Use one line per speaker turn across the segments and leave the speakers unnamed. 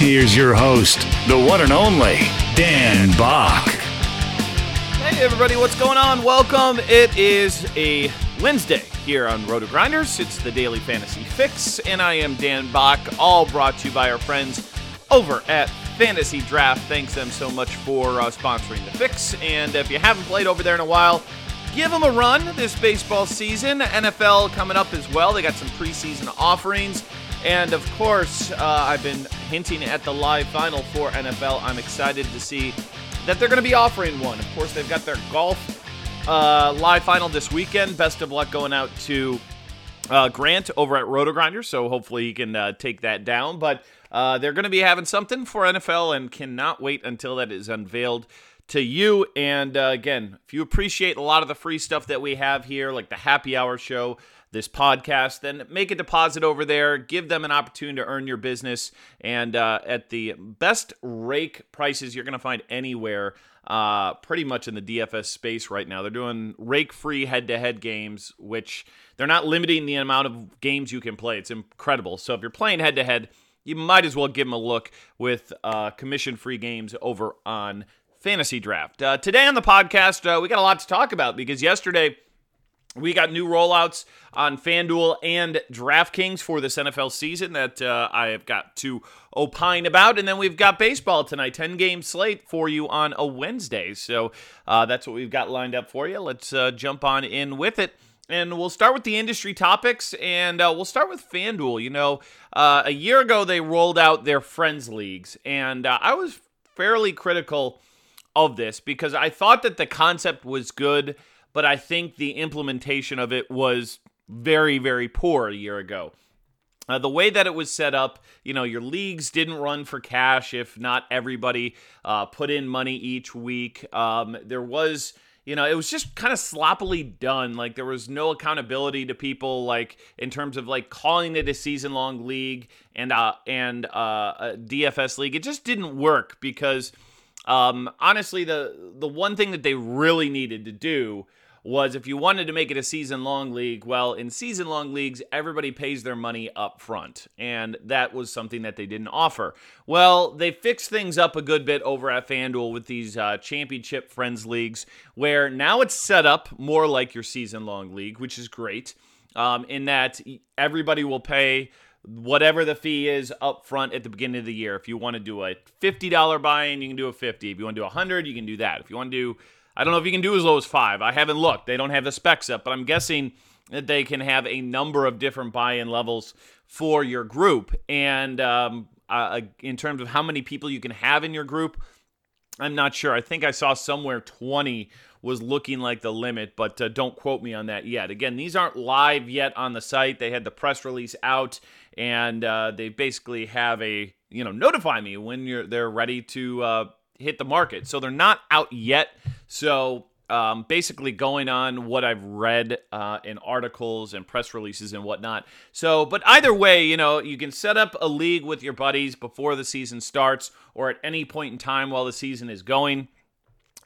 Here's your host, the one and only Dan Back.
Hey, everybody, what's going on? Welcome. It is a Wednesday here on Roto Grinders. It's the Daily Fantasy Fix, and I am Dan Back, all brought to you by our friends over at Fantasy Draft. Thanks them so much for uh, sponsoring the Fix. And if you haven't played over there in a while, give them a run this baseball season. NFL coming up as well. They got some preseason offerings. And of course, uh, I've been hinting at the live final for NFL. I'm excited to see that they're going to be offering one. Of course, they've got their golf uh, live final this weekend. Best of luck going out to uh, Grant over at Rotogrinder. So hopefully he can uh, take that down. But uh, they're going to be having something for NFL and cannot wait until that is unveiled to you. And uh, again, if you appreciate a lot of the free stuff that we have here, like the happy hour show, this podcast, then make a deposit over there. Give them an opportunity to earn your business. And uh, at the best rake prices you're going to find anywhere, uh, pretty much in the DFS space right now. They're doing rake free head to head games, which they're not limiting the amount of games you can play. It's incredible. So if you're playing head to head, you might as well give them a look with uh, commission free games over on Fantasy Draft. Uh, today on the podcast, uh, we got a lot to talk about because yesterday, we got new rollouts on FanDuel and DraftKings for this NFL season that uh, I have got to opine about. And then we've got baseball tonight, 10 game slate for you on a Wednesday. So uh, that's what we've got lined up for you. Let's uh, jump on in with it. And we'll start with the industry topics, and uh, we'll start with FanDuel. You know, uh, a year ago they rolled out their Friends Leagues, and uh, I was fairly critical of this because I thought that the concept was good but I think the implementation of it was very, very poor a year ago. Uh, the way that it was set up, you know, your leagues didn't run for cash if not everybody uh, put in money each week. Um, there was, you know, it was just kind of sloppily done. Like there was no accountability to people, like in terms of like calling it a season long league and uh, and uh, DFS league. It just didn't work because um, honestly, the the one thing that they really needed to do was if you wanted to make it a season long league, well, in season long leagues, everybody pays their money up front. And that was something that they didn't offer. Well, they fixed things up a good bit over at FanDuel with these uh, championship friends leagues, where now it's set up more like your season long league, which is great, um, in that everybody will pay whatever the fee is up front at the beginning of the year. If you want to do a $50 buy-in, you can do a 50. If you want to do a 100, you can do that. If you want to do I don't know if you can do as low as five. I haven't looked. They don't have the specs up, but I'm guessing that they can have a number of different buy-in levels for your group. And um, uh, in terms of how many people you can have in your group, I'm not sure. I think I saw somewhere 20 was looking like the limit, but uh, don't quote me on that yet. Again, these aren't live yet on the site. They had the press release out, and uh, they basically have a you know notify me when you're they're ready to uh, hit the market. So they're not out yet. So um, basically going on what I've read uh, in articles and press releases and whatnot. So, but either way, you know, you can set up a league with your buddies before the season starts or at any point in time while the season is going.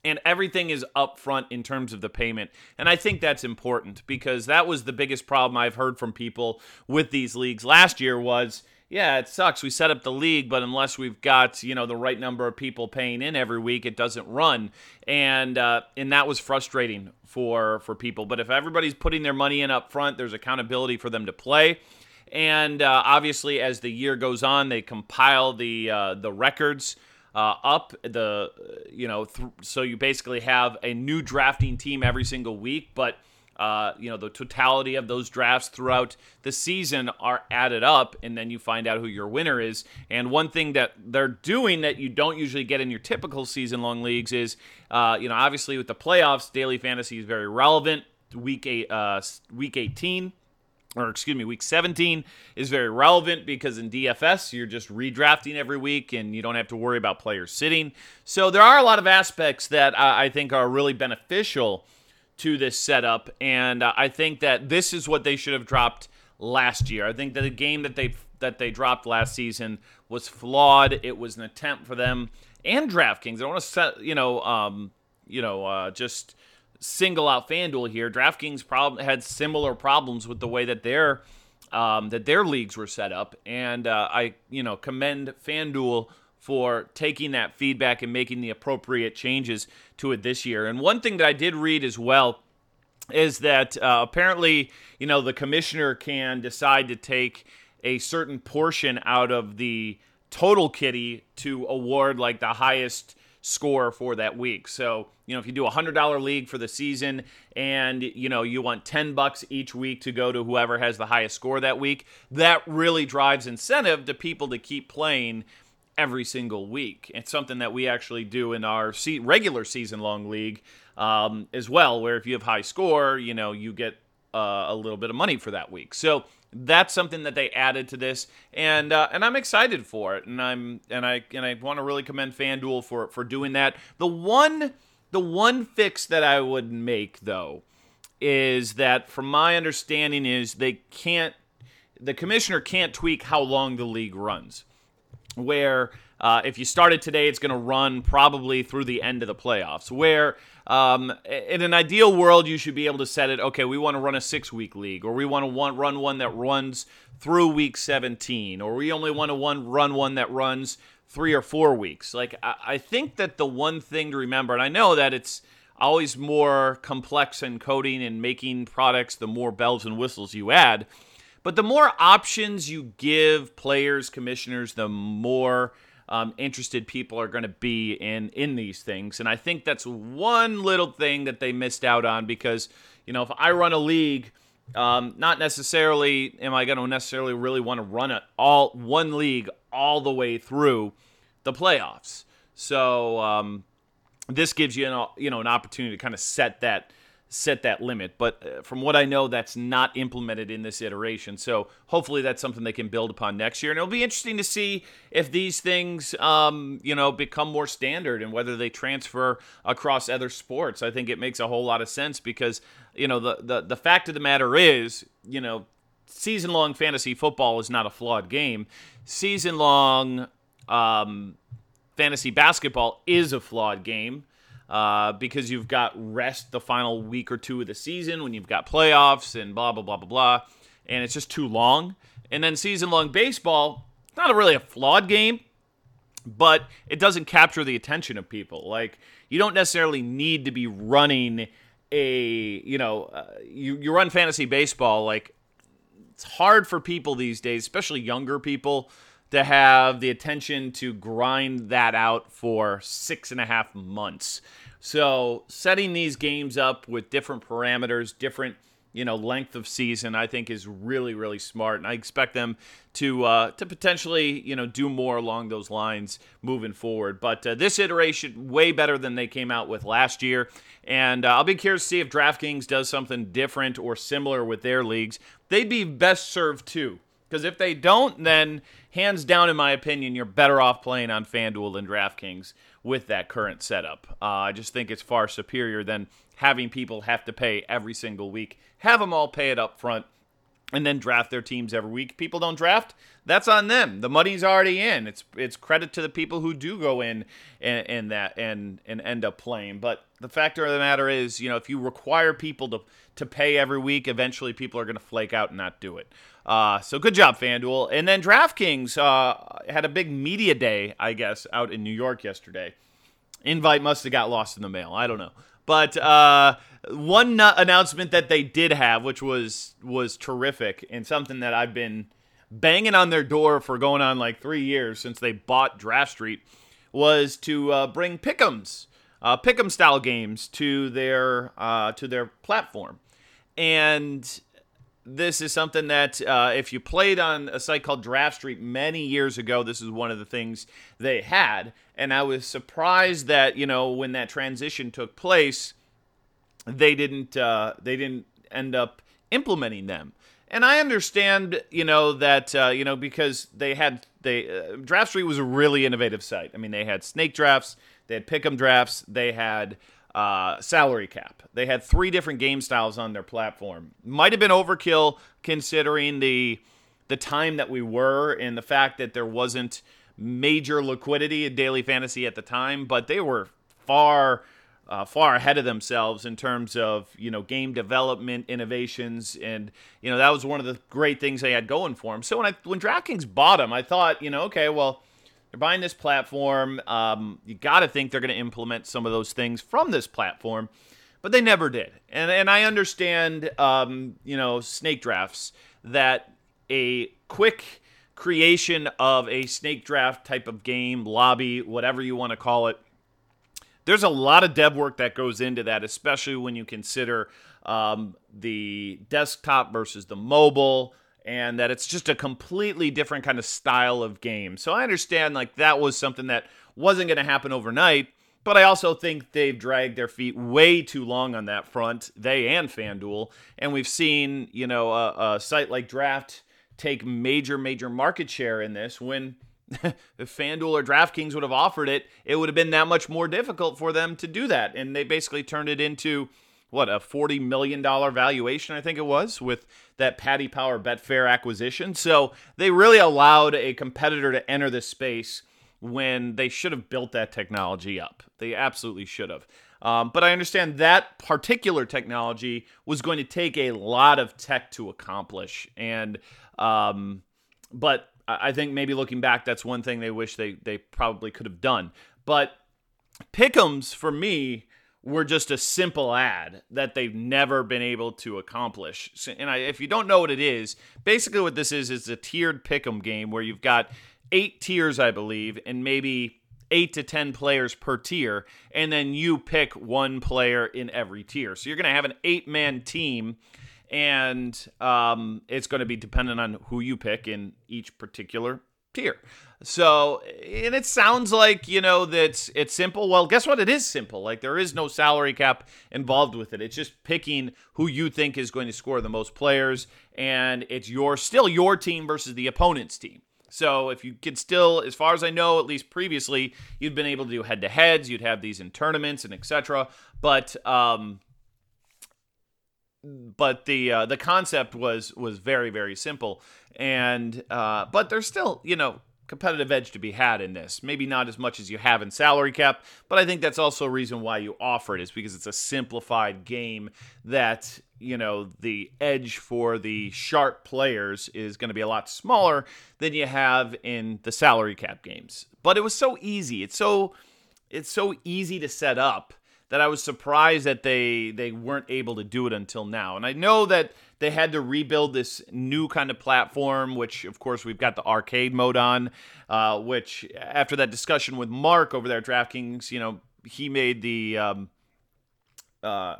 And everything is upfront in terms of the payment. And I think that's important because that was the biggest problem I've heard from people with these leagues last year was yeah, it sucks. We set up the league, but unless we've got you know the right number of people paying in every week, it doesn't run, and uh, and that was frustrating for for people. But if everybody's putting their money in up front, there's accountability for them to play. And uh, obviously, as the year goes on, they compile the uh, the records uh, up. The you know, th- so you basically have a new drafting team every single week, but uh, you know, the totality of those drafts throughout the season are added up, and then you find out who your winner is. And one thing that they're doing that you don't usually get in your typical season long leagues is, uh, you know, obviously with the playoffs, daily fantasy is very relevant. Week eight, uh, week 18 or excuse me, week 17 is very relevant because in DFS, you're just redrafting every week and you don't have to worry about players sitting. So there are a lot of aspects that I think are really beneficial to this setup. And uh, I think that this is what they should have dropped last year. I think that the game that they that they dropped last season was flawed. It was an attempt for them and DraftKings. I don't want to set, you know, um, you know, uh, just single out FanDuel here. DraftKings problem had similar problems with the way that their um, that their leagues were set up, and uh, I you know commend FanDuel for taking that feedback and making the appropriate changes to it this year. And one thing that I did read as well is that uh, apparently you know the commissioner can decide to take a certain portion out of the total kitty to award like the highest score for that week. So, you know, if you do a $100 league for the season and, you know, you want 10 bucks each week to go to whoever has the highest score that week, that really drives incentive to people to keep playing every single week. It's something that we actually do in our regular season long league um, as well, where if you have high score, you know, you get uh, a little bit of money for that week. So that's something that they added to this, and uh, and I'm excited for it, and I'm and I and I want to really commend FanDuel for for doing that. The one the one fix that I would make though is that, from my understanding, is they can't the commissioner can't tweak how long the league runs. Where uh, if you started today, it's going to run probably through the end of the playoffs. Where um, in an ideal world, you should be able to set it. Okay, we want to run a six-week league, or we want to run one that runs through week 17, or we only want to run one that runs three or four weeks. Like I, I think that the one thing to remember, and I know that it's always more complex in coding and making products, the more bells and whistles you add. But the more options you give players, commissioners, the more um, interested people are going to be in in these things. And I think that's one little thing that they missed out on because you know if I run a league. Um, not necessarily am I going to necessarily really want to run it all one league all the way through the playoffs. So um, this gives you an you know an opportunity to kind of set that set that limit. But uh, from what I know, that's not implemented in this iteration. So hopefully that's something they can build upon next year. And it'll be interesting to see if these things, um, you know, become more standard and whether they transfer across other sports. I think it makes a whole lot of sense because, you know, the, the, the fact of the matter is, you know, season long fantasy football is not a flawed game. Season long um, fantasy basketball is a flawed game uh, because you've got rest the final week or two of the season when you've got playoffs and blah, blah, blah, blah, blah. And it's just too long. And then season long baseball, not a really a flawed game, but it doesn't capture the attention of people. Like, you don't necessarily need to be running a, you know, uh, you, you run fantasy baseball. Like, it's hard for people these days, especially younger people to have the attention to grind that out for six and a half months. So setting these games up with different parameters, different you know length of season, I think is really really smart, and I expect them to uh, to potentially you know do more along those lines moving forward. But uh, this iteration way better than they came out with last year, and uh, I'll be curious to see if DraftKings does something different or similar with their leagues. They'd be best served too because if they don't, then hands down, in my opinion, you're better off playing on FanDuel than DraftKings with that current setup. Uh, I just think it's far superior than having people have to pay every single week. Have them all pay it up front and then draft their teams every week. People don't draft, that's on them. The money's already in. It's it's credit to the people who do go in and, and that and and end up playing. But the factor of the matter is, you know, if you require people to to pay every week, eventually people are going to flake out and not do it. Uh, so good job, FanDuel. And then DraftKings uh, had a big media day, I guess, out in New York yesterday. Invite must have got lost in the mail. I don't know. But uh, one announcement that they did have, which was was terrific and something that I've been banging on their door for going on like three years since they bought Draft Street, was to uh, bring Pick'ems, uh, Pick'em style games to their uh, to their platform, and this is something that uh, if you played on a site called Draft Street many years ago, this is one of the things they had. And I was surprised that you know when that transition took place, they didn't uh, they didn't end up implementing them. And I understand, you know, that uh, you know because they had they uh, Draft Street was a really innovative site. I mean, they had snake drafts, they had pick'em drafts, they had uh, salary cap. They had three different game styles on their platform. Might have been overkill considering the the time that we were and the fact that there wasn't major liquidity in daily fantasy at the time, but they were far uh, far ahead of themselves in terms of you know game development innovations and you know that was one of the great things they had going for them. So when I when DraftKings bought them, I thought you know okay well they're buying this platform. Um, you got to think they're going to implement some of those things from this platform, but they never did. And and I understand, um, you know, snake drafts that a quick creation of a snake draft type of game, lobby, whatever you want to call it. There's a lot of dev work that goes into that, especially when you consider um, the desktop versus the mobile and that it's just a completely different kind of style of game. So I understand like that was something that wasn't going to happen overnight, but I also think they've dragged their feet way too long on that front, they and FanDuel, and we've seen, you know, a, a site like Draft take major major market share in this when if FanDuel or DraftKings would have offered it, it would have been that much more difficult for them to do that. And they basically turned it into what a forty million dollar valuation, I think it was, with that Paddy Power Betfair acquisition. So they really allowed a competitor to enter the space when they should have built that technology up. They absolutely should have. Um, but I understand that particular technology was going to take a lot of tech to accomplish, and um, but I think maybe looking back, that's one thing they wish they they probably could have done. But pick'ems for me were just a simple ad that they've never been able to accomplish. And I, if you don't know what it is, basically what this is is a tiered pick'em game where you've got eight tiers, I believe, and maybe eight to ten players per tier, and then you pick one player in every tier. So you're going to have an eight-man team, and um, it's going to be dependent on who you pick in each particular tier. So, and it sounds like, you know, that it's simple. Well, guess what? It is simple. Like, there is no salary cap involved with it. It's just picking who you think is going to score the most players, and it's your still your team versus the opponent's team. So, if you could still, as far as I know, at least previously, you'd been able to do head to heads, you'd have these in tournaments and etc. But, um, but the uh, the concept was was very very simple. And uh, but there's still you know competitive edge to be had in this. Maybe not as much as you have in salary cap but i think that's also a reason why you offer it is because it's a simplified game that you know the edge for the sharp players is going to be a lot smaller than you have in the salary cap games. But it was so easy. It's so it's so easy to set up that I was surprised that they they weren't able to do it until now. And I know that they had to rebuild this new kind of platform, which of course we've got the arcade mode on. Uh, which after that discussion with Mark over there at DraftKings, you know, he made the um, uh,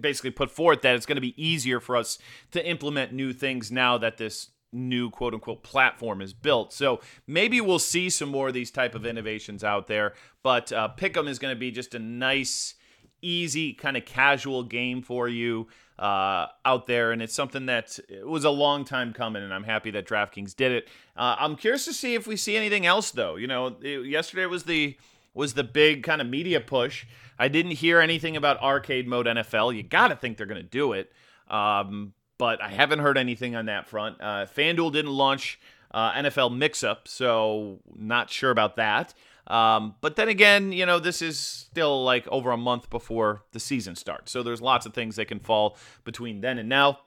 basically put forth that it's going to be easier for us to implement new things now that this new quote unquote platform is built. So maybe we'll see some more of these type of innovations out there. But uh, Pick'em is going to be just a nice, easy kind of casual game for you uh, out there, and it's something that it was a long time coming, and I'm happy that DraftKings did it. Uh, I'm curious to see if we see anything else though. You know, it, yesterday was the was the big kind of media push. I didn't hear anything about arcade mode NFL. You got to think they're going to do it. Um, but I haven't heard anything on that front. Uh, FanDuel didn't launch uh, NFL Mix-Up, so not sure about that. Um, but then again, you know, this is still like over a month before the season starts, so there's lots of things that can fall between then and now.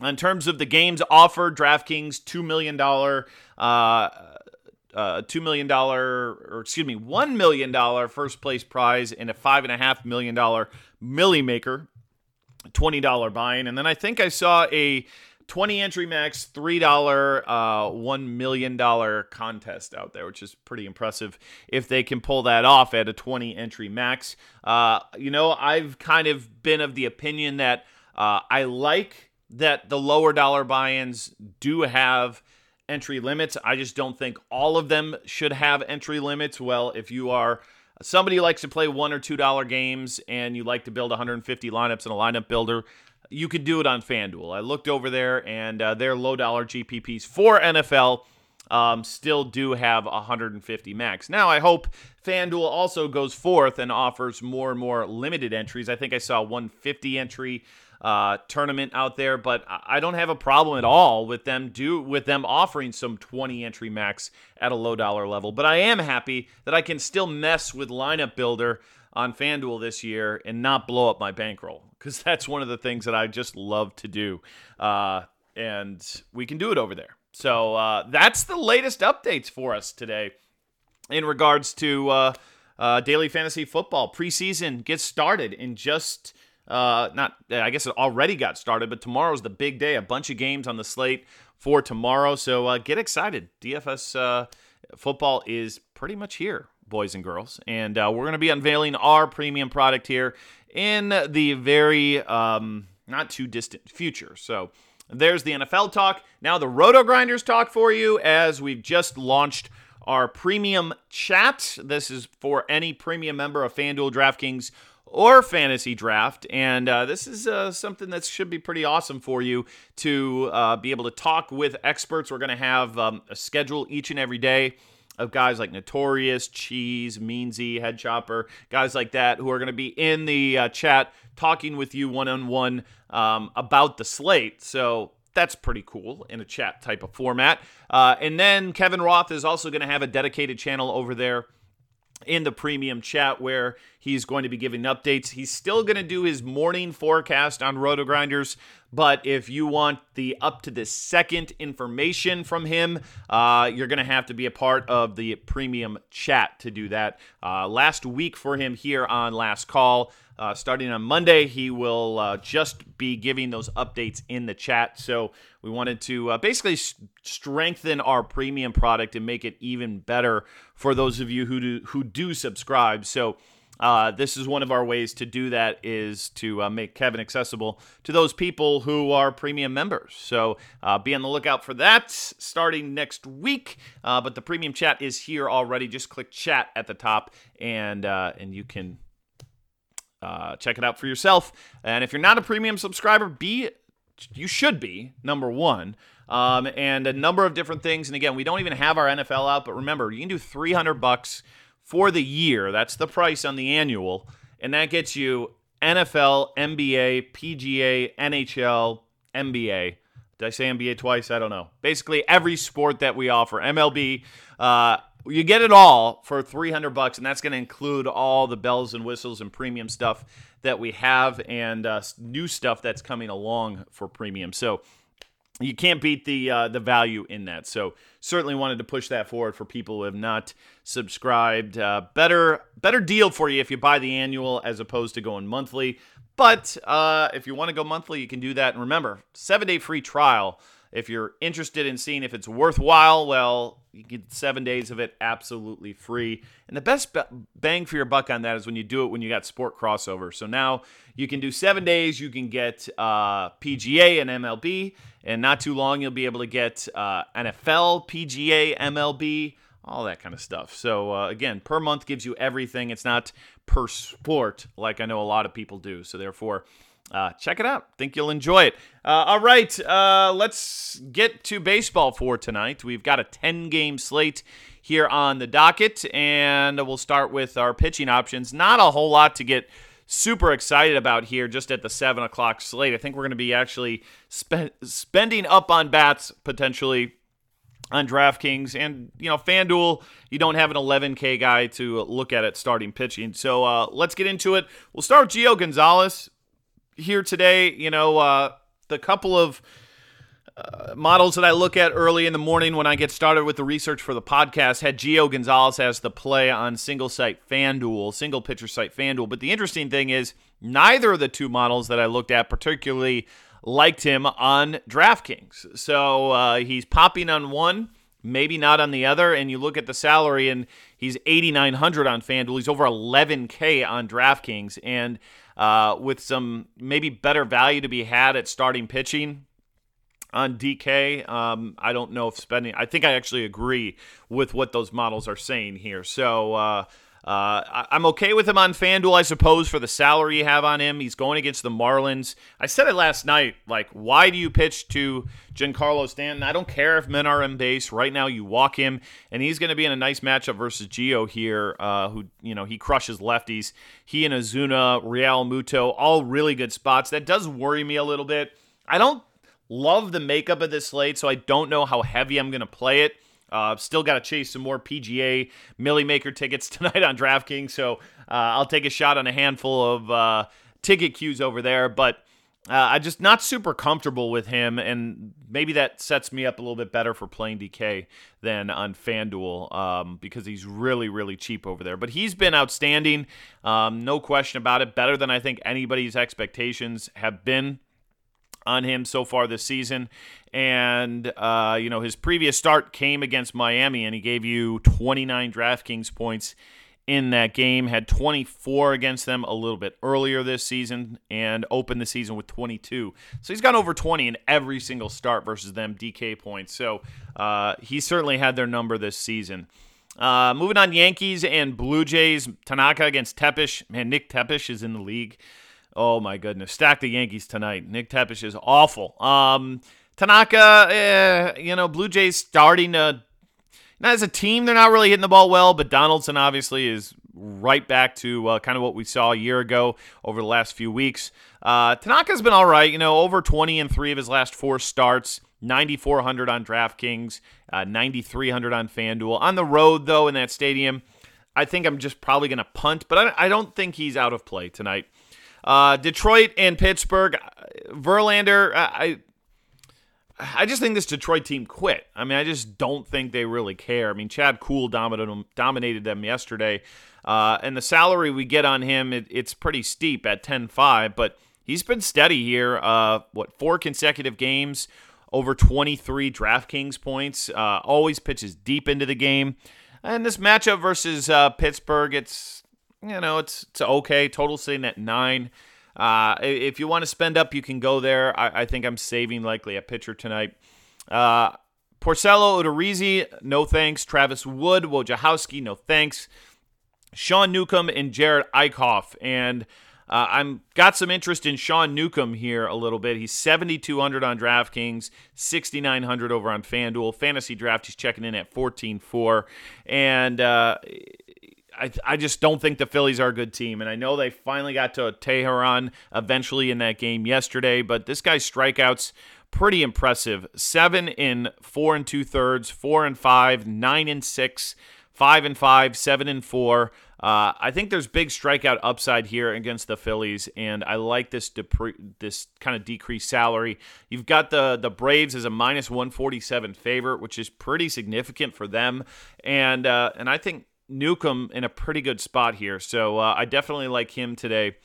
In terms of the games offered, DraftKings two million dollar. Uh, uh, two million dollar, or excuse me, $1 million first place prize and a $5.5 million Milly Maker, $20 buy-in. And then I think I saw a 20 entry max, $3, uh, $1 million contest out there, which is pretty impressive if they can pull that off at a 20 entry max. Uh, you know, I've kind of been of the opinion that uh, I like that the lower dollar buy ins do have entry limits. I just don't think all of them should have entry limits. Well, if you are somebody likes to play one or two dollar games and you like to build 150 lineups in a lineup builder, you could do it on FanDuel. I looked over there and uh, their low dollar GPPs for NFL um, still do have 150 max. Now, I hope FanDuel also goes forth and offers more and more limited entries. I think I saw 150 entry uh, tournament out there, but I don't have a problem at all with them do with them offering some 20 entry max at a low dollar level. But I am happy that I can still mess with lineup builder on FanDuel this year and not blow up my bankroll because that's one of the things that I just love to do, uh, and we can do it over there. So uh, that's the latest updates for us today in regards to uh, uh, daily fantasy football. Preseason gets started in just uh, not, I guess it already got started, but tomorrow's the big day. A bunch of games on the slate for tomorrow. So uh, get excited. DFS uh, football is pretty much here, boys and girls. And uh, we're going to be unveiling our premium product here in the very um, not too distant future. So there's the NFL talk. Now the Roto Grinders talk for you as we've just launched our premium chat. This is for any premium member of FanDuel DraftKings or fantasy draft. And uh, this is uh, something that should be pretty awesome for you to uh, be able to talk with experts. We're going to have um, a schedule each and every day of guys like Notorious, Cheese, Meansy, Head Chopper, guys like that who are going to be in the uh, chat talking with you one on one about the slate. So that's pretty cool in a chat type of format. Uh, and then Kevin Roth is also going to have a dedicated channel over there in the premium chat where he's going to be giving updates. He's still going to do his morning forecast on Roto Grinders, but if you want the up to the second information from him, uh, you're going to have to be a part of the premium chat to do that. Uh, last week for him here on Last Call, uh, starting on Monday, he will uh, just be giving those updates in the chat. So we wanted to uh, basically strengthen our premium product and make it even better for those of you who do, who do subscribe. So uh, this is one of our ways to do that is to uh, make Kevin accessible to those people who are premium members. So uh, be on the lookout for that starting next week. Uh, but the premium chat is here already. Just click chat at the top, and uh, and you can uh, check it out for yourself. And if you're not a premium subscriber, be you should be number one. Um, and a number of different things. And again, we don't even have our NFL out, but remember, you can do 300 bucks for the year. That's the price on the annual, and that gets you NFL, NBA, PGA, NHL, NBA. Did I say NBA twice? I don't know. Basically, every sport that we offer, MLB. Uh, you get it all for 300 bucks, and that's going to include all the bells and whistles and premium stuff that we have, and uh, new stuff that's coming along for premium. So you can't beat the uh, the value in that. So certainly wanted to push that forward for people who have not subscribed. Uh, better better deal for you if you buy the annual as opposed to going monthly. But uh, if you want to go monthly, you can do that. And remember, seven day free trial. If you're interested in seeing if it's worthwhile, well, you get seven days of it absolutely free. And the best bang for your buck on that is when you do it when you got sport crossover. So now you can do seven days. You can get uh, PGA and MLB, and not too long you'll be able to get uh, NFL, PGA, MLB, all that kind of stuff. So uh, again, per month gives you everything. It's not per sport like I know a lot of people do. So therefore uh, check it out. Think you'll enjoy it. Uh, all right, uh, let's get to baseball for tonight. We've got a 10 game slate here on the docket, and we'll start with our pitching options. Not a whole lot to get super excited about here just at the 7 o'clock slate. I think we're going to be actually spe- spending up on bats potentially on DraftKings and you know FanDuel. You don't have an 11K guy to look at it starting pitching. So uh, let's get into it. We'll start with Gio Gonzalez here today, you know, uh, the couple of uh, models that I look at early in the morning when I get started with the research for the podcast had Gio Gonzalez as the play on single site FanDuel, single pitcher site FanDuel. But the interesting thing is, neither of the two models that I looked at particularly liked him on DraftKings. So uh, he's popping on one, maybe not on the other. And you look at the salary, and he's 8,900 on FanDuel. He's over 11K on DraftKings. And uh, with some maybe better value to be had at starting pitching on DK. Um, I don't know if spending. I think I actually agree with what those models are saying here. So uh, uh, I'm okay with him on FanDuel, I suppose, for the salary you have on him. He's going against the Marlins. I said it last night. Like, why do you pitch to Giancarlo Stanton? I don't care if men are in base. Right now, you walk him, and he's going to be in a nice matchup versus Gio here, uh, who, you know, he crushes lefties. He and Ozuna, Realmuto, all really good spots. That does worry me a little bit. I don't love the makeup of this slate, so I don't know how heavy I'm going to play it. Uh, still got to chase some more PGA Milly Maker tickets tonight on DraftKings, so uh, I'll take a shot on a handful of uh, ticket queues over there. But uh, I'm just not super comfortable with him, and maybe that sets me up a little bit better for playing DK than on FanDuel um, because he's really, really cheap over there. But he's been outstanding, um, no question about it. Better than I think anybody's expectations have been on him so far this season. And, uh, you know, his previous start came against Miami, and he gave you 29 DraftKings points in that game. Had 24 against them a little bit earlier this season, and opened the season with 22. So he's got over 20 in every single start versus them DK points. So uh, he certainly had their number this season. Uh, moving on, Yankees and Blue Jays. Tanaka against Tepesch. Man, Nick Tepesch is in the league. Oh my goodness, stack the Yankees tonight. Nick Tepesch is awful. Um, Tanaka, eh, you know, Blue Jays starting to. Now, as a team, they're not really hitting the ball well, but Donaldson obviously is right back to uh, kind of what we saw a year ago over the last few weeks. Uh, Tanaka's been all right, you know, over 20 in three of his last four starts, 9,400 on DraftKings, uh, 9,300 on FanDuel. On the road, though, in that stadium, I think I'm just probably going to punt, but I don't think he's out of play tonight. Uh, Detroit and Pittsburgh. Verlander, I, I just think this Detroit team quit. I mean, I just don't think they really care. I mean, Chad Kuhl dominated them, dominated them yesterday, uh, and the salary we get on him, it, it's pretty steep at 10-5, but he's been steady here. Uh, what four consecutive games, over 23 DraftKings points. Uh, always pitches deep into the game, and this matchup versus uh, Pittsburgh, it's you know, it's it's okay. Total sitting at nine. Uh, if you want to spend up, you can go there. I, I think I'm saving likely a pitcher tonight. Uh, Porcello Odorizzi, no thanks. Travis Wood, Wojciechowski, no thanks. Sean Newcomb and Jared Eickhoff. And uh, I'm got some interest in Sean Newcomb here a little bit. He's 7,200 on DraftKings, 6,900 over on FanDuel. Fantasy draft, he's checking in at 14-4. And uh, I, I just don't think the Phillies are a good team. And I know they finally got to Teheran eventually in that game yesterday, but this guy's strikeouts pretty impressive. Seven in four and two thirds, four and five, nine and six, five and five, seven and four. Uh, I think there's big strikeout upside here against the Phillies, and I like this depre- this kind of decreased salary. You've got the the Braves as a minus 147 favorite, which is pretty significant for them, and uh, and I think Newcomb in a pretty good spot here. So uh, I definitely like him today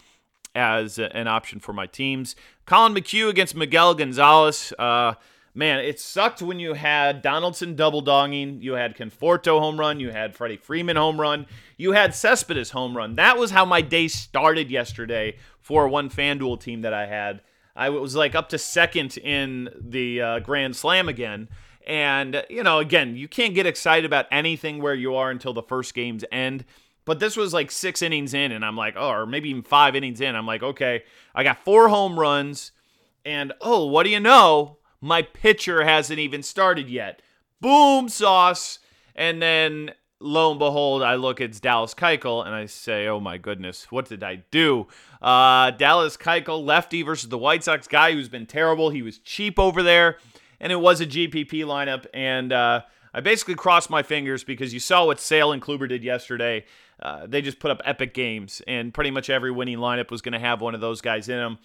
as a, an option for my teams. Collin McHugh against Miguel Gonzalez. Uh, man, it sucked when you had Donaldson double donging, you had Conforto home run, you had Freddie Freeman home run, you had Cespedes home run. That was how my day started yesterday for one FanDuel team that I had. I was like up to second in the uh, Grand Slam again. And, you know, again, you can't get excited about anything where you are until the first game's end. But this was like six innings in, and I'm like, oh, or maybe even five innings in. I'm like, okay, I got four home runs, and oh, what do you know? My pitcher hasn't even started yet. Boom, sauce. And then lo and behold, I look at Dallas Keuchel and I say, "Oh my goodness, what did I do?" Uh, Dallas Keuchel, lefty versus the White Sox guy who's been terrible. He was cheap over there and it was a GPP lineup. And uh, I basically crossed my fingers because you saw what Sale and Kluber did yesterday. Uh, they just put up epic games, and pretty much every winning lineup was going to have one of those guys in them.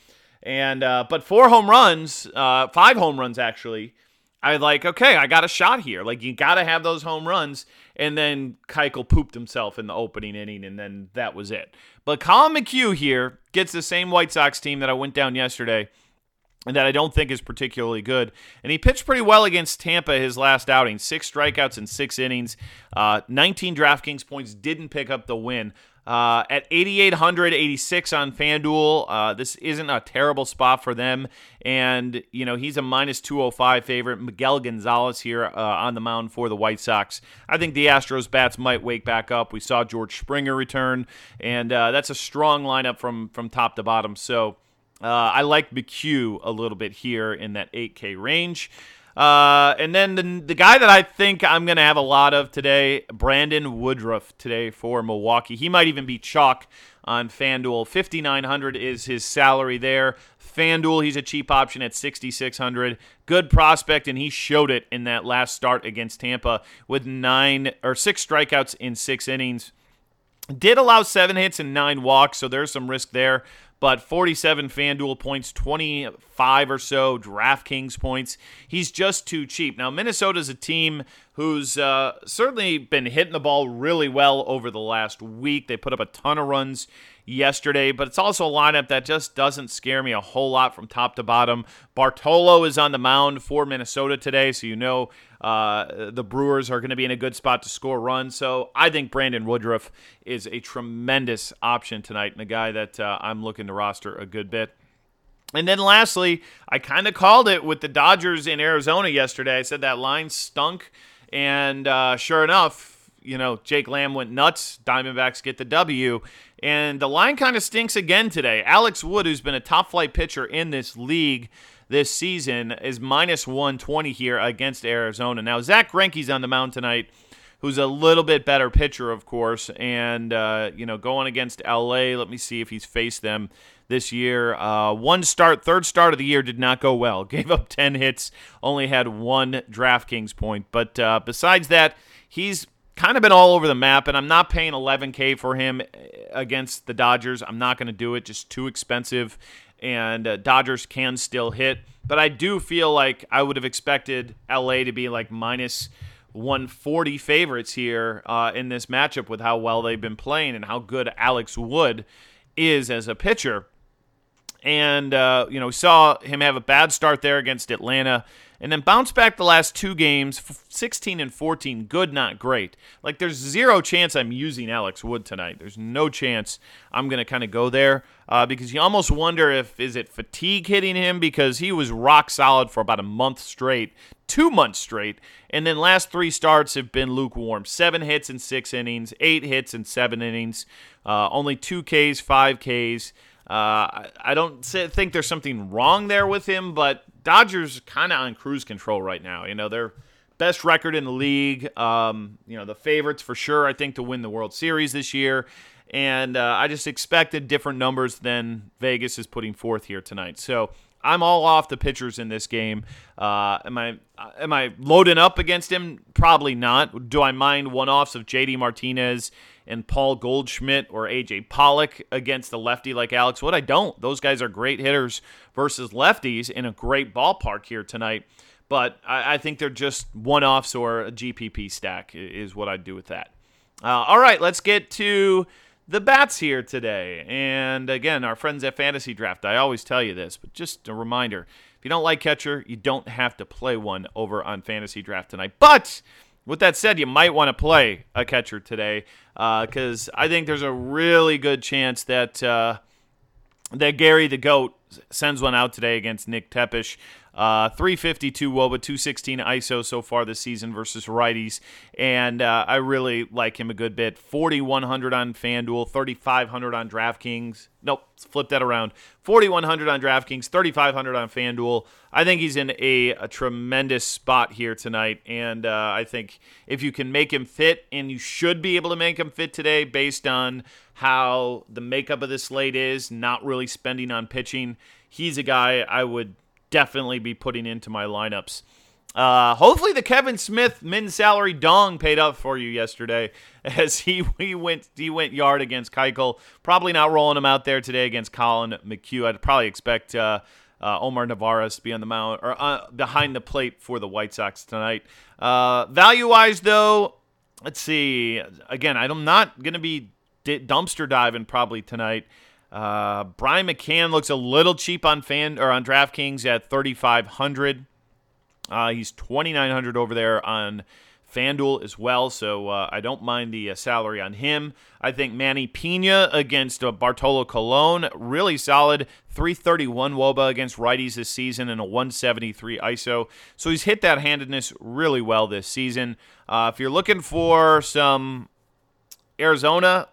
And uh, but four home runs, uh, five home runs actually. I was like okay, I got a shot here. Like you got to have those home runs. And then Keuchel pooped himself in the opening inning, and then that was it. But Collin McHugh here gets the same White Sox team that I went down yesterday and that I don't think is particularly good. And he pitched pretty well against Tampa his last outing six strikeouts in six innings, uh, 19 DraftKings points, didn't pick up the win. Uh, at 8,886 on FanDuel, uh, this isn't a terrible spot for them. And, you know, he's a minus 205 favorite. Miguel Gonzalez here uh, on the mound for the White Sox. I think the Astros bats might wake back up. We saw George Springer return, and uh, that's a strong lineup from, from top to bottom. So, uh, I like McHugh a little bit here in that 8K range. Uh, and then the, the guy that I think I'm going to have a lot of today, Brandon Woodruff today for Milwaukee. He might even be chalk on FanDuel. 5900 is his salary there. FanDuel, he's a cheap option at 6600. Good prospect and he showed it in that last start against Tampa with 9 or 6 strikeouts in 6 innings. Did allow 7 hits and 9 walks, so there's some risk there but 47 FanDuel points, 25 or so DraftKings points. He's just too cheap. Now, Minnesota's a team who's uh, certainly been hitting the ball really well over the last week. They put up a ton of runs yesterday, but it's also a lineup that just doesn't scare me a whole lot from top to bottom. Bartolo is on the mound for Minnesota today, so you know uh, the Brewers are going to be in a good spot to score runs. So I think Brandon Woodruff is a tremendous option tonight and a guy that uh, I'm looking to roster a good bit. And then lastly, I kind of called it with the Dodgers in Arizona yesterday. I said that line stunk. And uh, sure enough, you know, Jake Lamb went nuts. Diamondbacks get the W. And the line kind of stinks again today. Alex Wood, who's been a top flight pitcher in this league this season, is minus 120 here against Arizona. Now, Zack Greinke's on the mound tonight, who's a little bit better pitcher, of course. And, uh, you know, going against LA, let me see if he's faced them this year. Uh, one start, third start of the year did not go well. Gave up 10 hits, only had one DraftKings point. But uh, besides that, he's kind of been all over the map, and I'm not paying 11K for him uh, against the Dodgers. I'm not going to do it, just too expensive. And uh, Dodgers can still hit, but I do feel like I would have expected LA to be like minus 140 favorites here uh, in this matchup with how well they've been playing and how good Alex Wood is as a pitcher. And, uh, you know, we saw him have a bad start there against Atlanta and then bounce back the last two games 16 and 14 good not great. Like there's zero chance i'm using alex wood tonight. There's no chance i'm going to kind of go there uh, because you almost wonder if is it fatigue hitting him? Because he was rock solid for about a month straight two months straight and then last three starts have been lukewarm. Seven hits in six innings eight hits in seven innings uh, only two ks five ks. Uh, I don't think there's something wrong there with him, but Dodgers kind of on cruise control right now. You know, they're best record in the league. Um, you know, the favorites for sure, I think, to win the World Series this year. And uh, I just expected different numbers than Vegas is putting forth here tonight. So I'm all off the pitchers in this game. Uh, am I am I loading up against him? Probably not. Do I mind one offs of JD Martinez and Paul Goldschmidt or AJ Pollock against the lefty like Alex Wood? I don't. Those guys are great hitters versus lefties in a great ballpark here tonight. But I, I think they're just one offs or a GPP stack is what I'd do with that. Uh, all right, let's get to the bats here today. And again, our friends at Fantasy Draft, I always tell you this, but just a reminder if you don't like catcher, you don't have to play one over on Fantasy Draft tonight. But with that said, you might want to play a catcher today because uh, I think there's a really good chance that. Uh, that Gary the Goat sends one out today against Nick Tepesch. Uh, 352 Woba, 216 ISO so far this season versus righties. And uh, I really like him a good bit. 4,100 on FanDuel, 3,500 on DraftKings. Nope, flip that around. 4,100 on DraftKings, 3,500 on FanDuel. I think he's in a, a tremendous spot here tonight. And uh, I think if you can make him fit, and you should be able to make him fit today based on how the makeup of the slate is, not really spending on pitching, he's a guy I would definitely be putting into my lineups. Uh, hopefully, the Kevan Smith min salary dong paid up for you yesterday, as he he went he went yard against Keuchel. Probably not rolling him out there today against Collin McHugh. I'd probably expect uh, uh, Omar Narvaez to be on the mound or uh, behind the plate for the White Sox tonight. Uh, value wise, though, let's see. Again, I'm not going to be dumpster diving probably tonight. Uh, Brian McCann looks a little cheap on fan or on DraftKings at 3,500. Uh, he's 2,900 over there on FanDuel as well, so uh, I don't mind the uh, salary on him. I think Manny Piña against uh, Bartolo Colon, really solid. 331 Woba against righties this season and a 173 ISO. So he's hit that handedness really well this season. Uh, if you're looking for some Arizona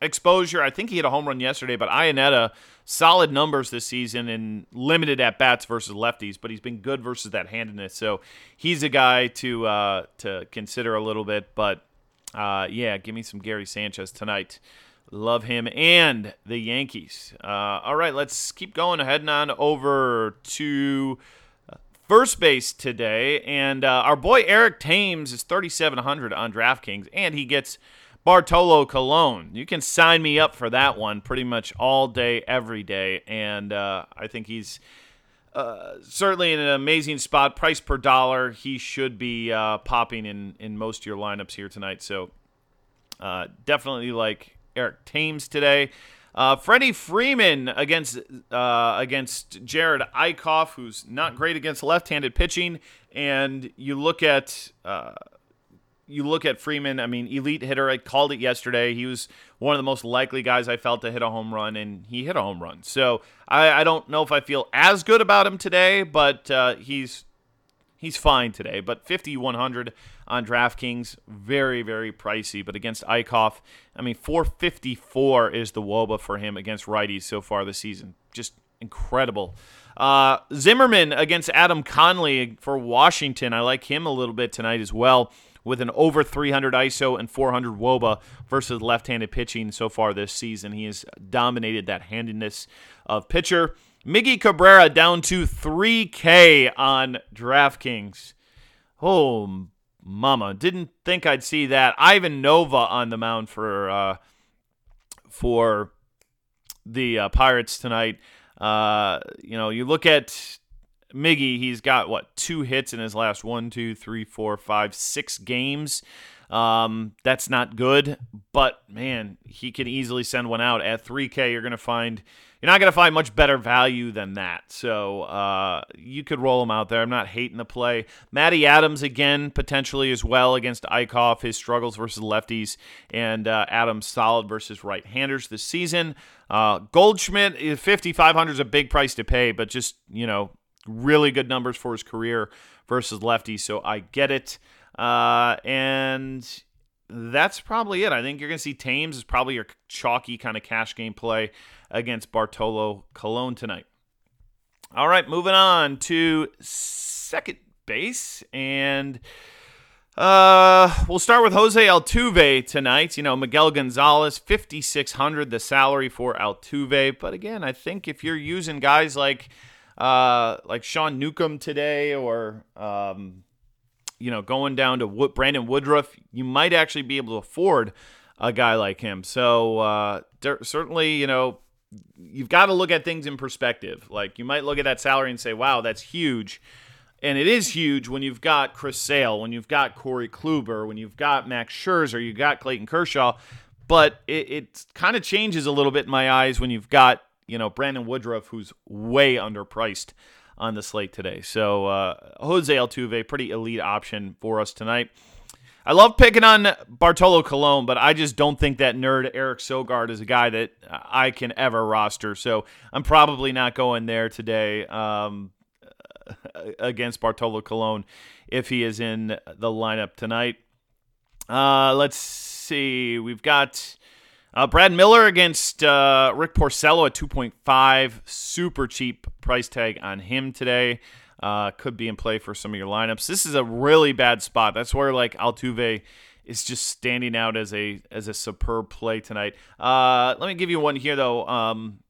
exposure, I think he hit a home run yesterday, but Iannetta solid numbers this season and limited at bats versus lefties, but he's been good versus that handedness. So he's a guy to uh, to consider a little bit. But uh, yeah, give me some Gary Sanchez tonight. Love him and the Yankees. Uh, all right, let's keep going. Heading on over to uh, first base today, and uh, our boy Eric Thames is 3,700 on DraftKings, and he gets Bartolo Colon. You can sign me up for that one pretty much all day, every day. And uh, I think he's uh, certainly in an amazing spot. Price per dollar. He should be uh, popping in, in most of your lineups here tonight. So uh, definitely like Eric Thames today. Uh, Freddie Freeman against uh, against Jerad Eickhoff, who's not great against left-handed pitching, and you look at you look at Freeman, I mean, elite hitter. I called it yesterday. He was one of the most likely guys I felt to hit a home run, and he hit a home run. So I, I don't know if I feel as good about him today, but uh, he's he's fine today. But 5100 on DraftKings, very very pricey. But against Eickhoff, I mean, 454 is the woba for him against righties so far this season. Just incredible. Uh, Zimmerman against Adam Conley for Washington. I like him a little bit tonight as well with an over 300 ISO and 400 WOBA versus left handed pitching so far this season. He has dominated that handedness of pitcher. Miggy Cabrera down to 3K on DraftKings. Oh, mama. Didn't think I'd see that. Ivan Nova on the mound for uh, for the uh, Pirates tonight. Uh, you know, you look at Miggy, he's got what two hits in his last one, two, three, four, five, six games. Um, that's not good, but man, he can easily send one out at 3K. You're gonna find you're not gonna find much better value than that. So uh, you could roll him out there. I'm not hating the play. Matty Adams again potentially as well against Eickhoff. His struggles versus lefties and uh, Adams solid versus right-handers this season. Uh, Goldschmidt 5500 is a big price to pay, but just you know really good numbers for his career versus lefty, so I get it. Uh, and that's probably it. I think you're going to see Thames is probably your chalky kind of cash game play against Bartolo Colon tonight. All right, moving on to second base. And uh, we'll start with Jose Altuve tonight. You know, Miguel Gonzalez, 5,600, the salary for Altuve. But again, I think if you're using guys like uh, like Sean Newcomb today, or um, you know, going down to Wood- Brandon Woodruff, you might actually be able to afford a guy like him. So uh, certainly, you know, you've got to look at things in perspective. Like you might look at that salary and say, "Wow, that's huge." And it is huge when you've got Chris Sale, when you've got Corey Kluber, when you've got Max Scherzer, you've got Clayton Kershaw. But it, it kind of changes a little bit in my eyes when you've got you know, Brandon Woodruff, who's way underpriced on the slate today. So uh, Jose Altuve, pretty elite option for us tonight. I love picking on Bartolo Colon, but I just don't think that nerd Eric Sogard is a guy that I can ever roster. So I'm probably not going there today um, against Bartolo Colon if he is in the lineup tonight. Uh, let's see. We've got uh, Brad Miller against uh, Rick Porcello at 2.5. Super cheap price tag on him today. Uh, could be in play for some of your lineups. This is a really bad spot. That's where like Altuve is just standing out as a as a superb play tonight. Uh, let me give you one here though. Um,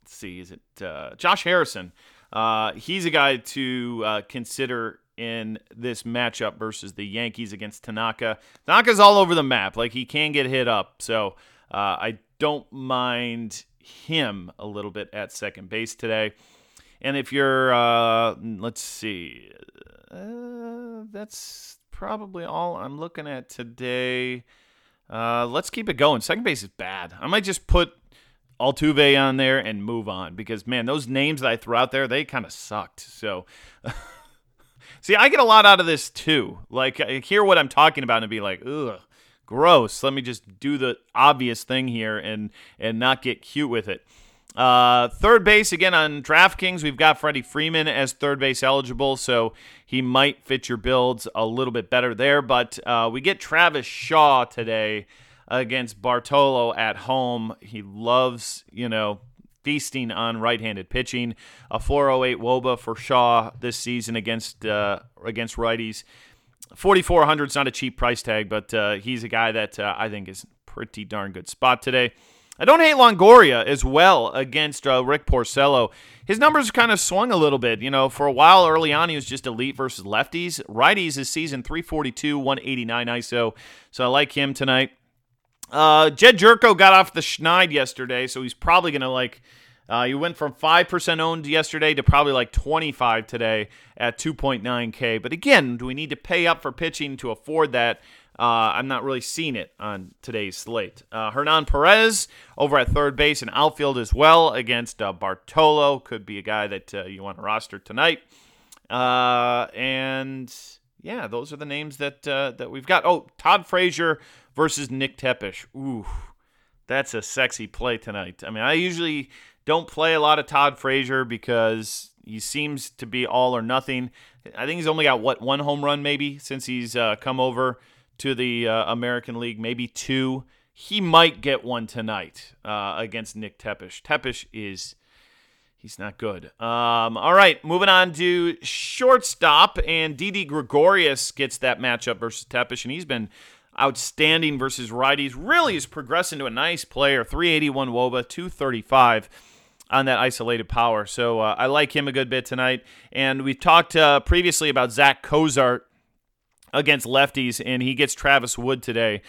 let's see, is it uh, Josh Harrison? Uh, he's a guy to consider in this matchup versus the Yankees against Tanaka. Tanaka's all over the map. Like he can get hit up. So uh, I don't mind him a little bit at second base today. And if you're, uh, let's see, uh, that's probably all I'm looking at today. Uh, let's keep it going. Second base is bad. I might just put Altuve on there and move on because man, those names that I threw out there, they kind of sucked. So. See, I get a lot out of this too. Like, I hear what I'm talking about and be like, ugh, gross. Let me just do the obvious thing here and and not get cute with it. Uh, third base again on DraftKings, we've got Freddie Freeman as third base eligible, so he might fit your builds a little bit better there. But uh, we get Travis Shaw today against Bartolo at home. He loves, you know, feasting on right-handed pitching. A 408 WOBA for Shaw this season against uh, against righties. 4400 is not a cheap price tag, but uh, he's a guy that uh, I think is pretty darn good spot today. I don't hate Longoria as well against uh, Rick Porcello. His numbers kind of swung a little bit. You know, for a while early on, he was just elite versus lefties. Righties this season 342, 189 ISO. So I like him tonight. Uh, Jedd Gyorko got off the schneid yesterday, so he's probably going to like. Uh, he went from 5% owned yesterday to probably like 25 today at 2.9K. But again, do we need to pay up for pitching to afford that? Uh, I'm not really seeing it on today's slate. Uh, Hernan Perez over at third base and outfield as well against uh, Bartolo could be a guy that uh, you want to roster tonight. Uh, and yeah, those are the names that uh, that we've got. Oh, Todd Frazier versus Nick Tepesch. Ooh, that's a sexy play tonight. I mean, I usually don't play a lot of Todd Frazier because he seems to be all or nothing. I think he's only got what one home run maybe since he's come over to the uh, American League, maybe two. He might get one tonight uh, against Nick Tepesch. Tepesch is he's not good. Um, all right, moving on to shortstop, and Didi Gregorius gets that matchup versus Tepesch, and he's been outstanding versus righties. Really is progressing to a nice player. 381 Woba, 235 on that isolated power. So uh, I like him a good bit tonight. And we've talked uh, previously about Zach Cozart against lefties, and he gets Travis Wood today,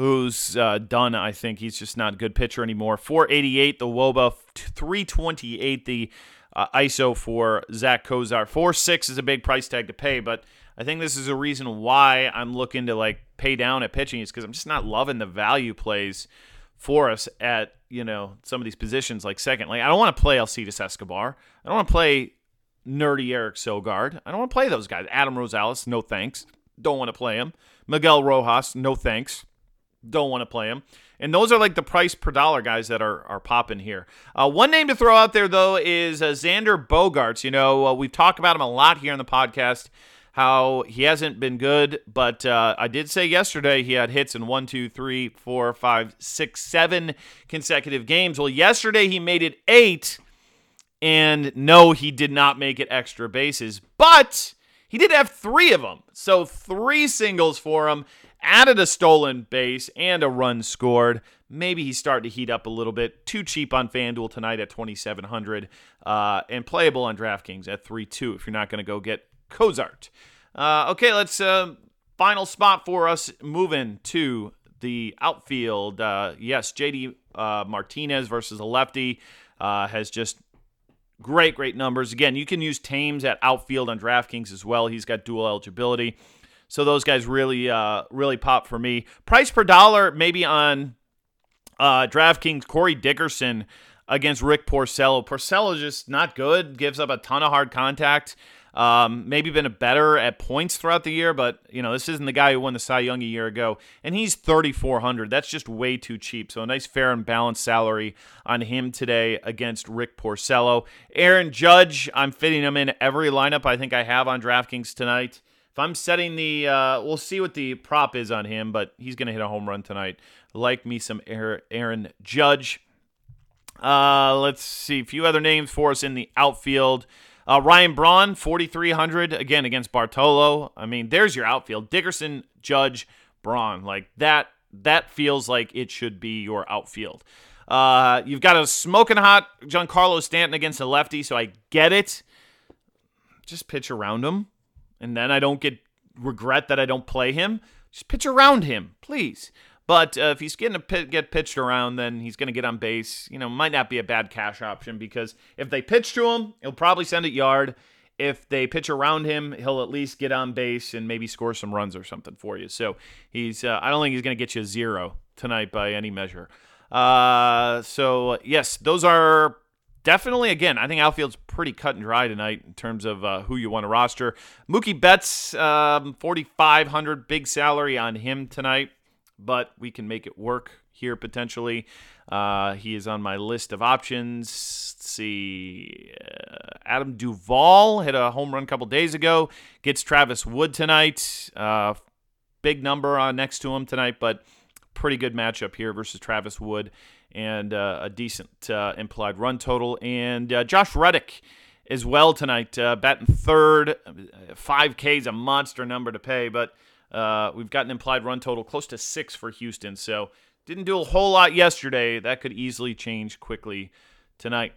who's uh, done. I think he's just not a good pitcher anymore. 488 the Woba, 328 the uh, ISO for Zach Cozart. 4 6 is a big price tag to pay, but I think this is a reason why I'm looking to like pay down at pitching is because I'm just not loving the value plays for us at you know some of these positions like second. Like I don't want to play Alcides Escobar. I don't want to play nerdy Eric Sogard. I don't want to play those guys. Adam Rosales, no thanks. Don't want to play him. Miguel Rojas, no thanks. Don't want to play him. And those are like the price per dollar guys that are, are popping here. Uh, one name to throw out there, though, is uh, Xander Bogaerts. You know, uh, we've talked about him a lot here on the podcast, how he hasn't been good. But uh, I did say yesterday he had hits in one, two, three, four, five, six, seven consecutive games. Well, yesterday he made it eight. And no, he did not make it extra bases. But he did have three of them. So three singles for him, added a stolen base and a run scored. Maybe he's starting to heat up a little bit. Too cheap on FanDuel tonight at 2,700 uh, and playable on DraftKings at 3 2 if you're not going to go get Cozart. Uh, okay, let's uh, final spot for us moving to the outfield. Uh, yes, JD uh, Martinez versus a lefty uh, has just Great, great numbers. Again, you can use Thames at outfield on DraftKings as well. He's got dual eligibility. So those guys really, uh, really pop for me. Price per dollar, maybe on uh, DraftKings, Corey Dickerson against Rick Porcello. Porcello just not good, gives up a ton of hard contact. Um, maybe been a better at points throughout the year, but you know this isn't the guy who won the Cy Young a year ago, and he's 3,400. That's just way too cheap. So a nice, fair and balanced salary on him today against Rick Porcello. Aaron Judge, I'm fitting him in every lineup I think I have on DraftKings tonight. If I'm setting the, uh, we'll see what the prop is on him, but he's going to hit a home run tonight. Like me some Aaron Judge. Uh, let's see a few other names for us in the outfield. Uh, Ryan Braun, 4,300 again against Bartolo. I mean, there's your outfield. Dickerson, Judge, Braun. Like that, that feels like it should be your outfield. Uh, you've got a smoking hot Giancarlo Stanton against a lefty, so I get it. just pitch around him, and then I don't get regret that I don't play him. Just pitch around him, please. But uh, if he's getting to get pitched around, then he's going to get on base. You know, might not be a bad cash option because if they pitch to him, he'll probably send it yard. If they pitch around him, he'll at least get on base and maybe score some runs or something for you. So he's, uh, I don't think he's going to get you a zero tonight by any measure. Uh, so yes, those are definitely again. I think outfield's pretty cut and dry tonight in terms of uh, who you want to roster. Mookie Betts, um, forty five hundred, big salary on him tonight but we can make it work here potentially. Uh, he is on my list of options. Let's see. Uh, Adam Duvall hit a home run a couple days ago. Gets Travis Wood tonight. Uh, big number on next to him tonight, but pretty good matchup here versus Travis Wood and uh, a decent uh, implied run total. And uh, Josh Reddick as well tonight, batting third. 5K is a monster number to pay, but uh, we've got an implied run total close to six for Houston. So didn't do a whole lot yesterday. That could easily change quickly tonight.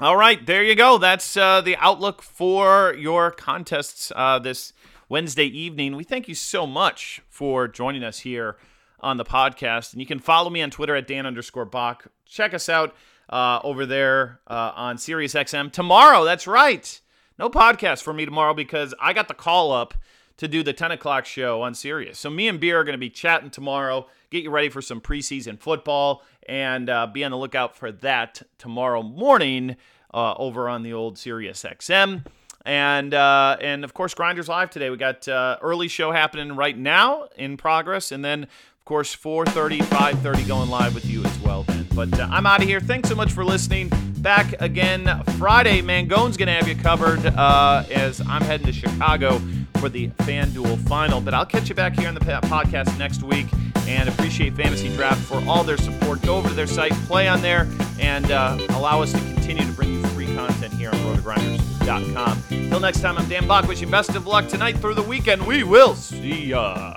All right, there you go. That's uh, the outlook for your contests uh, this Wednesday evening. We thank you so much for joining us here on the podcast. And you can follow me on Twitter at Dan underscore Back. Check us out uh, over there uh, on SiriusXM tomorrow. That's right. No podcast for me tomorrow because I got the call up to do the 10 o'clock show on Sirius. So me and Beer are going to be chatting tomorrow. Get you ready for some preseason football and uh, be on the lookout for that tomorrow morning uh, over on the old Sirius XM. And uh, and of course, Grinders Live today. We got uh, early show happening right now in progress, and then of course 4:30, 5:30 going live with you as well. Then, but uh, I'm out of here. Thanks so much for listening. Back again Friday. Mangone's gonna have you covered uh, as I'm heading to Chicago for the FanDuel final. But I'll catch you back here on the podcast next week and appreciate Fantasy Draft for all their support. Go over to their site, play on there, and uh, allow us to continue to bring you free content here on rotogrinders.com. Till next time, I'm Dan Back. Wishing best of luck tonight through the weekend. We will see ya.